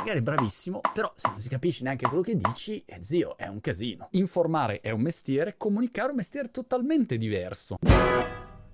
magari bravissimo, però se non si capisce neanche quello che dici, eh, zio, è un casino. Informare è un mestiere, comunicare è un mestiere totalmente diverso.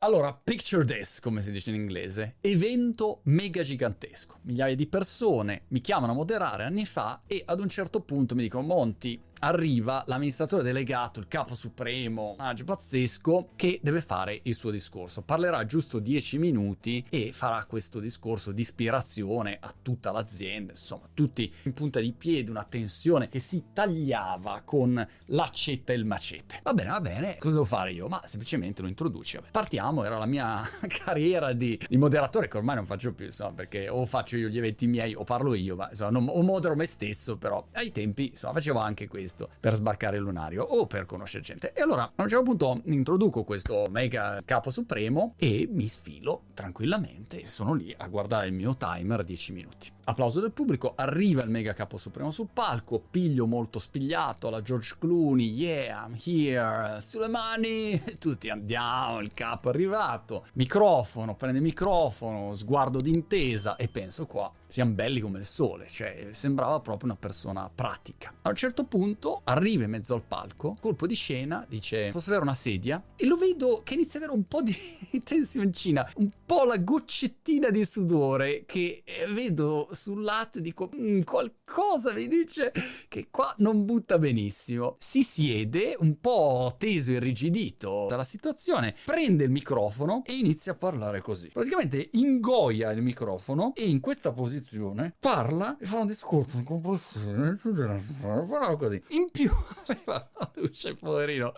Allora, picture this, come si dice in inglese, evento mega gigantesco. Migliaia di persone mi chiamano a moderare anni fa e ad un certo punto mi dicono Monti, arriva l'amministratore delegato, il capo supremo, un agio pazzesco, che deve fare il suo discorso. Parlerà giusto 10 minuti e farà questo discorso di ispirazione a tutta l'azienda, insomma, tutti in punta di piedi, una tensione che si tagliava con l'accetta e il macete. Va bene, va bene, cosa devo fare io? Ma semplicemente lo introduci. Partiamo, era la mia carriera di, di, moderatore che ormai non faccio più, insomma, perché o faccio io gli eventi miei o parlo io, ma insomma, non, o modero me stesso, però ai tempi, insomma, facevo anche questo questo per sbarcare il lunario o per conoscere gente. E allora a un certo punto introduco questo mega capo supremo e mi sfilo tranquillamente. Sono lì a guardare il mio timer 10 minuti. Applauso del pubblico, arriva il mega capo supremo sul palco, piglio molto spigliato alla George Clooney, yeah, I'm here, sulle mani, tutti andiamo, il capo è arrivato, microfono, prende il microfono, sguardo d'intesa e penso qua siamo belli come il sole, cioè sembrava proprio una persona pratica. A un certo punto arriva in mezzo al palco, colpo di scena, dice posso avere una sedia? E lo vedo che inizia ad avere un po' di tensioncina, un po' la goccettina di sudore che eh, vedo sul lato e dico mm, qualcosa mi dice che qua non butta benissimo. Si siede un po' teso irrigidito dalla situazione, prende il microfono e inizia a parlare così. Praticamente ingoia il microfono e in questa posizione posizione, parla e fa un discorso con parla così. In più aveva la luce, poverino,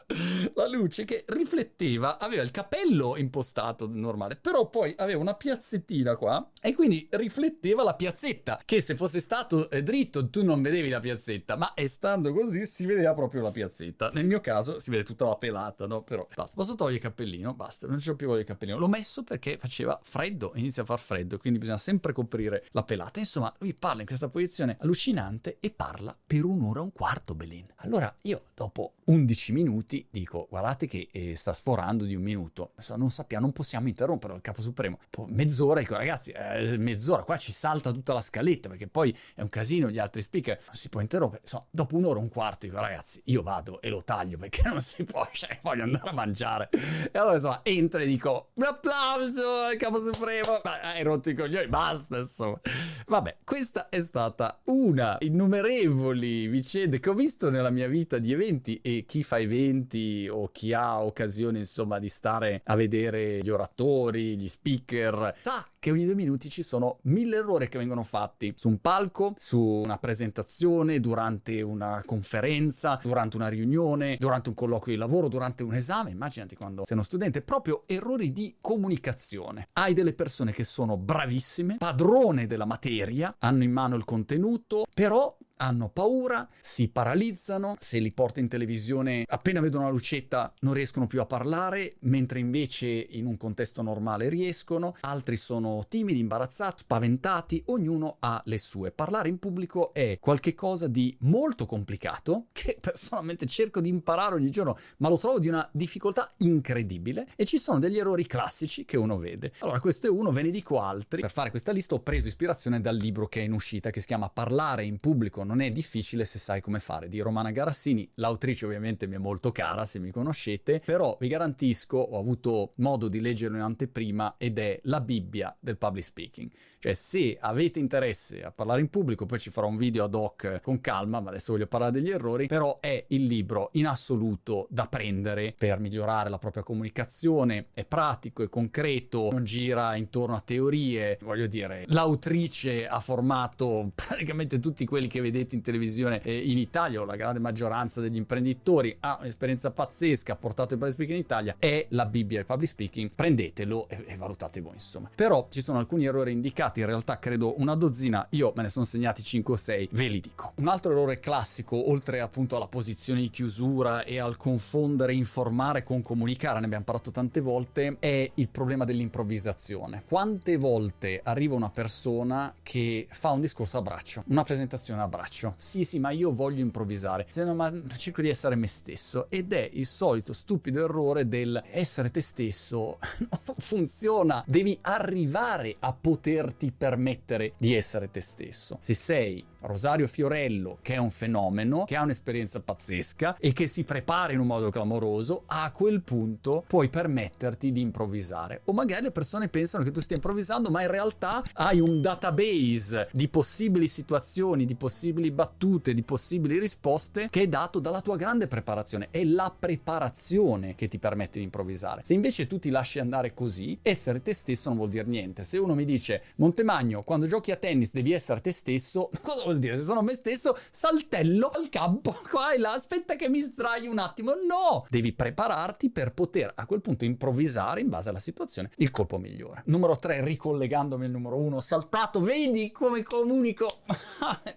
la luce che rifletteva, aveva il capello impostato normale, però poi aveva una piazzettina qua e quindi rifletteva la piazzetta, che se fosse stato eh, dritto tu non vedevi la piazzetta, ma stando così si vedeva proprio la piazzetta. Nel mio caso si vede tutta la pelata, no? Però basta, posso togliere il cappellino, basta, non c'ho più voglia del cappellino. L'ho messo perché faceva freddo, inizia a far freddo, quindi bisogna sempre coprire la pelata. Insomma, lui parla in questa posizione allucinante e parla per un'ora e un quarto, Belin. Allora io dopo 11 minuti dico, guardate che eh, sta sforando di un minuto, non sappiamo, non possiamo interrompere il capo supremo. Poi mezz'ora, dico ragazzi, eh, mezz'ora, qua ci salta tutta la scaletta perché poi è un casino gli altri speaker, non si può interrompere. Insomma, dopo un'ora e un quarto dico ragazzi, io vado e lo taglio perché non si può, cioè voglio andare a mangiare. E allora insomma, entro e dico, un applauso al capo supremo, ma hai rotto i coglioni, basta insomma. Vabbè, questa è stata una innumerevoli vicende che ho visto nella mia vita di eventi e chi fa eventi o chi ha occasione insomma di stare a vedere gli oratori, gli speaker, sa che ogni due minuti ci sono mille errori che vengono fatti su un palco, su una presentazione, durante una conferenza, durante una riunione, durante un colloquio di lavoro, durante un esame, immaginati quando sei uno studente, proprio errori di comunicazione. Hai delle persone che sono bravissime, padrone della materia, hanno in mano il contenuto, però hanno paura, si paralizzano, se li porta in televisione appena vedono la lucetta non riescono più a parlare, mentre invece in un contesto normale riescono, altri sono timidi, imbarazzati, spaventati, ognuno ha le sue. Parlare in pubblico è qualcosa di molto complicato che personalmente cerco di imparare ogni giorno, ma lo trovo di una difficoltà incredibile e ci sono degli errori classici che uno vede. Allora questo è uno, ve ne dico altri. Per fare questa lista ho preso ispirazione dal libro che è in uscita che si chiama Parlare in pubblico non è difficile se sai come fare, di Romana Garassini. L'autrice ovviamente mi è molto cara se mi conoscete, però vi garantisco, ho avuto modo di leggerlo in anteprima ed è la Bibbia del public speaking. Cioè se avete interesse a parlare in pubblico, poi ci farò un video ad hoc con calma, ma adesso voglio parlare degli errori, però è il libro in assoluto da prendere per migliorare la propria comunicazione, è pratico, è concreto, non gira intorno a teorie, voglio dire, l'autrice ha formato praticamente tutti quelli che vedete vedete in televisione eh, in Italia, o la grande maggioranza degli imprenditori ha un'esperienza pazzesca, ha portato il public speaking in Italia, è la Bibbia del public speaking, prendetelo e, e valutate voi insomma. Però ci sono alcuni errori indicati, in realtà credo una dozzina, io me ne sono segnati 5 o 6, ve li dico. Un altro errore classico, oltre appunto alla posizione di chiusura e al confondere informare con comunicare, ne abbiamo parlato tante volte, è il problema dell'improvvisazione. Quante volte arriva una persona che fa un discorso a braccio, una presentazione a braccio? Faccio. Sì, sì, ma io voglio improvvisare. Se no, ma cerco di essere me stesso. Ed è il solito stupido errore del essere te stesso. non funziona. Devi arrivare a poterti permettere di essere te stesso. Se sei Rosario Fiorello, che è un fenomeno, che ha un'esperienza pazzesca e che si prepara in un modo clamoroso, a quel punto puoi permetterti di improvvisare. O magari le persone pensano che tu stia improvvisando, ma in realtà hai un database di possibili situazioni, di possibili battute, di possibili risposte che è dato dalla tua grande preparazione. È la preparazione che ti permette di improvvisare. Se invece tu ti lasci andare così, essere te stesso non vuol dire niente. Se uno mi dice Montemagno, quando giochi a tennis devi essere te stesso, cosa vuol dire? Se sono me stesso, saltello al campo qua e là, aspetta che mi sdrai un attimo. No! Devi prepararti per poter a quel punto improvvisare in base alla situazione il colpo migliore. Numero 3, ricollegandomi al numero 1, saltato, vedi come comunico?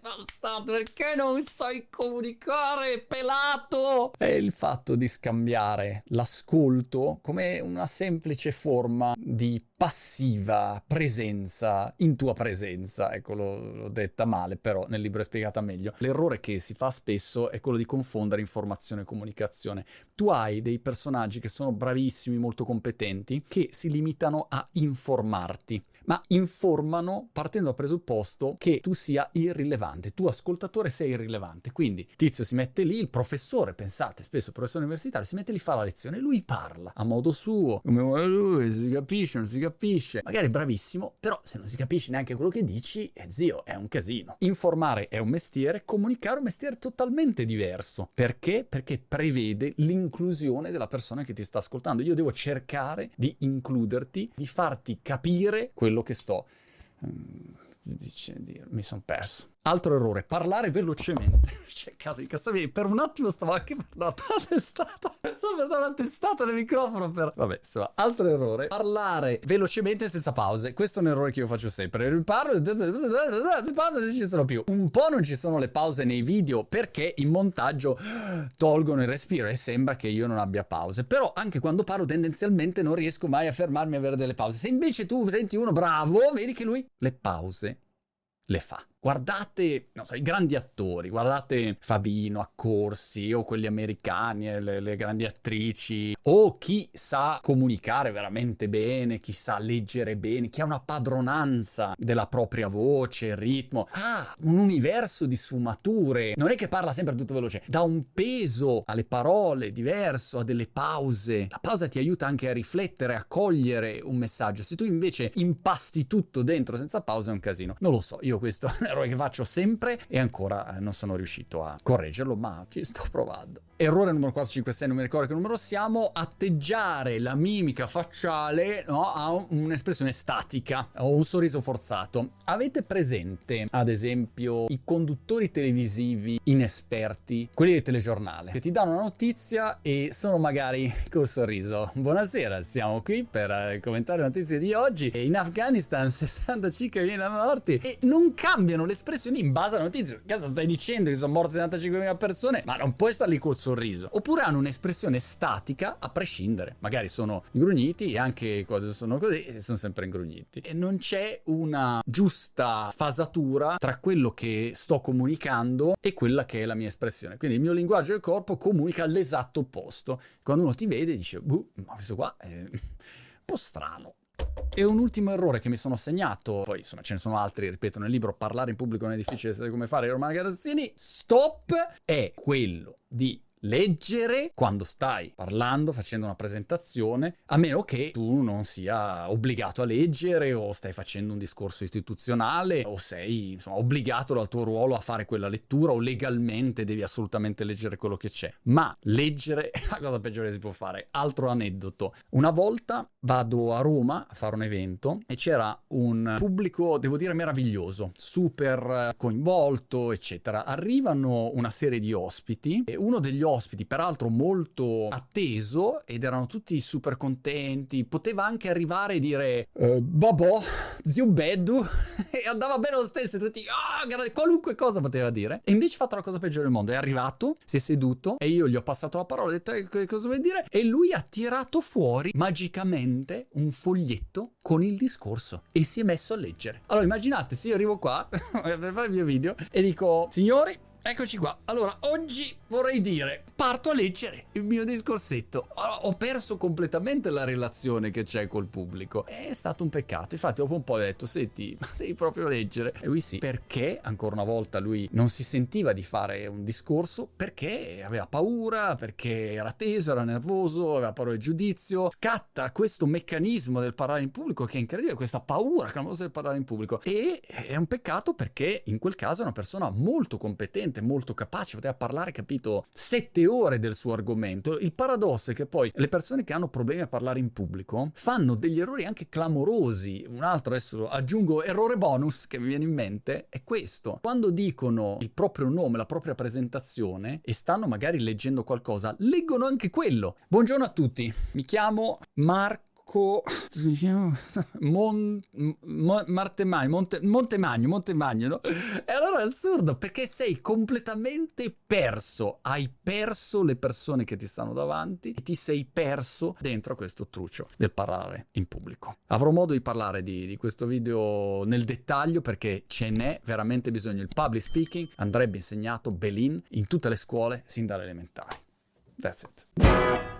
Bastato, perché non sai comunicare, pelato? È il fatto di scambiare l'ascolto come una semplice forma di passiva presenza in tua presenza. Ecco, l'ho, l'ho, detta male, però nel libro è spiegata meglio. L'errore che si fa spesso è quello di confondere informazione e comunicazione. Tu hai dei personaggi che sono bravissimi, molto competenti, che si limitano a informarti, ma informano partendo dal presupposto che tu sia irrilevante, tu ascoltatore sei irrilevante. Quindi Tizio si mette lì, il professore, pensate, spesso il professore universitario si mette lì, fa la lezione, lui parla a modo suo, come lui, si capisce, non si capisce capisce, magari bravissimo, però se non si capisce neanche quello che dici, eh, zio, è un casino. Informare è un mestiere, comunicare è un mestiere totalmente diverso. Perché? Perché prevede l'inclusione della persona che ti sta ascoltando. Io devo cercare di includerti, di farti capire quello che sto... Um, mi sono perso. Altro errore, parlare velocemente. C'è caso di castavi. Per un attimo stavo anche per una testata. Stavo per dare una testata nel microfono per... Vabbè, insomma, altro errore. Parlare velocemente senza pause. Questo è un errore che io faccio sempre. Parlo, pause non ci sono più. Un po' non ci sono le pause nei video perché in montaggio tolgono il respiro e sembra che io non abbia pause. Però anche quando parlo tendenzialmente non riesco mai a fermarmi a avere delle pause. Se invece tu senti uno bravo, vedi che lui le pause le fa. Guardate, non so, i grandi attori, guardate Fabino, Accorsi o quelli americani, eh, le, le, grandi attrici, o chi sa comunicare veramente bene, chi sa leggere bene, chi ha una padronanza della propria voce, il ritmo, ha un universo di sfumature. Non è che parla sempre tutto veloce, dà un peso alle parole diverso, a delle pause. La pausa ti aiuta anche a riflettere, a cogliere un messaggio. Se tu invece impasti tutto dentro senza pausa è un casino. Non lo so, io questo errore che faccio sempre e ancora eh, non sono riuscito a correggerlo, ma ci sto provando. Errore numero 456, non mi ricordo che numero siamo, atteggiare la mimica facciale no, a un'espressione statica o un sorriso forzato. Avete presente, ad esempio, i conduttori televisivi inesperti, quelli del telegiornale, che ti danno una notizia e sono magari col sorriso. Buonasera, siamo qui per eh, commentare le notizie di oggi. In Afghanistan 65.000 morti e non cambiano l'espressione in base alla notizia. Cazzo, stai dicendo che sono morte 75.000 persone, ma non puoi star lì col sorriso. Oppure hanno un'espressione statica a prescindere. Magari sono ingrugniti e anche quando sono così sono sempre ingrugniti. E non c'è una giusta fasatura tra quello che sto comunicando e quella che è la mia espressione. Quindi il mio linguaggio del corpo comunica l'esatto opposto. Quando uno ti vede dice, boh, ma questo qua è un po' strano. E un ultimo errore che mi sono segnato, poi insomma ce ne sono altri, ripeto nel libro parlare in pubblico non è difficile, sapete come fare Romano Garazzini, stop, è quello di leggere quando stai parlando, facendo una presentazione, a meno che tu non sia obbligato a leggere o stai facendo un discorso istituzionale o sei insomma, obbligato dal tuo ruolo a fare quella lettura o legalmente devi assolutamente leggere quello che c'è. Ma leggere è la cosa peggiore che si può fare. Altro aneddoto. Una volta vado a Roma a fare un evento e c'era un pubblico, devo dire, meraviglioso, super coinvolto, eccetera. Arrivano una serie di ospiti e uno degli ospiti ospiti, peraltro molto atteso ed erano tutti super contenti. Poteva anche arrivare e dire eh, Babò, zio Beddu e andava bene lo stesso. Tutti, oh, qualunque cosa poteva dire. E invece ha fatto la cosa peggiore del mondo. È arrivato, si è seduto e io gli ho passato la parola, ho detto eh, cosa vuoi dire? E lui ha tirato fuori magicamente un foglietto con il discorso e si è messo a leggere. Allora immaginate se io arrivo qua per fare il mio video e dico, signori, eccoci qua. Allora, oggi vorrei dire, parto a leggere il mio discorsetto. Ho perso completamente la relazione che c'è col pubblico. È stato un peccato. Infatti, dopo un po' ho detto, senti, devi proprio leggere. E lui sì, perché ancora una volta lui non si sentiva di fare un discorso perché aveva paura, perché era teso, era nervoso, aveva paura del giudizio. Scatta questo meccanismo del parlare in pubblico che è incredibile, questa paura clamorosa del parlare in pubblico. E è un peccato perché in quel caso è una persona molto competente, molto capace, poteva parlare, capito, sette ore del suo argomento. Il paradosso è che poi le persone che hanno problemi a parlare in pubblico fanno degli errori anche clamorosi. Un altro adesso aggiungo errore bonus che mi viene in mente è questo. Quando dicono il proprio nome, la propria presentazione e stanno magari leggendo qualcosa, leggono anche quello. Buongiorno a tutti, mi chiamo Marco Marco Mon, Mon, Martemagno, Monte, Montemagno, Montemagno, no? E allora è assurdo perché sei completamente perso, hai perso le persone che ti stanno davanti e ti sei perso dentro questo truccio del parlare in pubblico. Avrò modo di parlare di, di questo video nel dettaglio perché ce n'è veramente bisogno. Il public speaking andrebbe insegnato belin in tutte le scuole sin dalle elementari. That's it.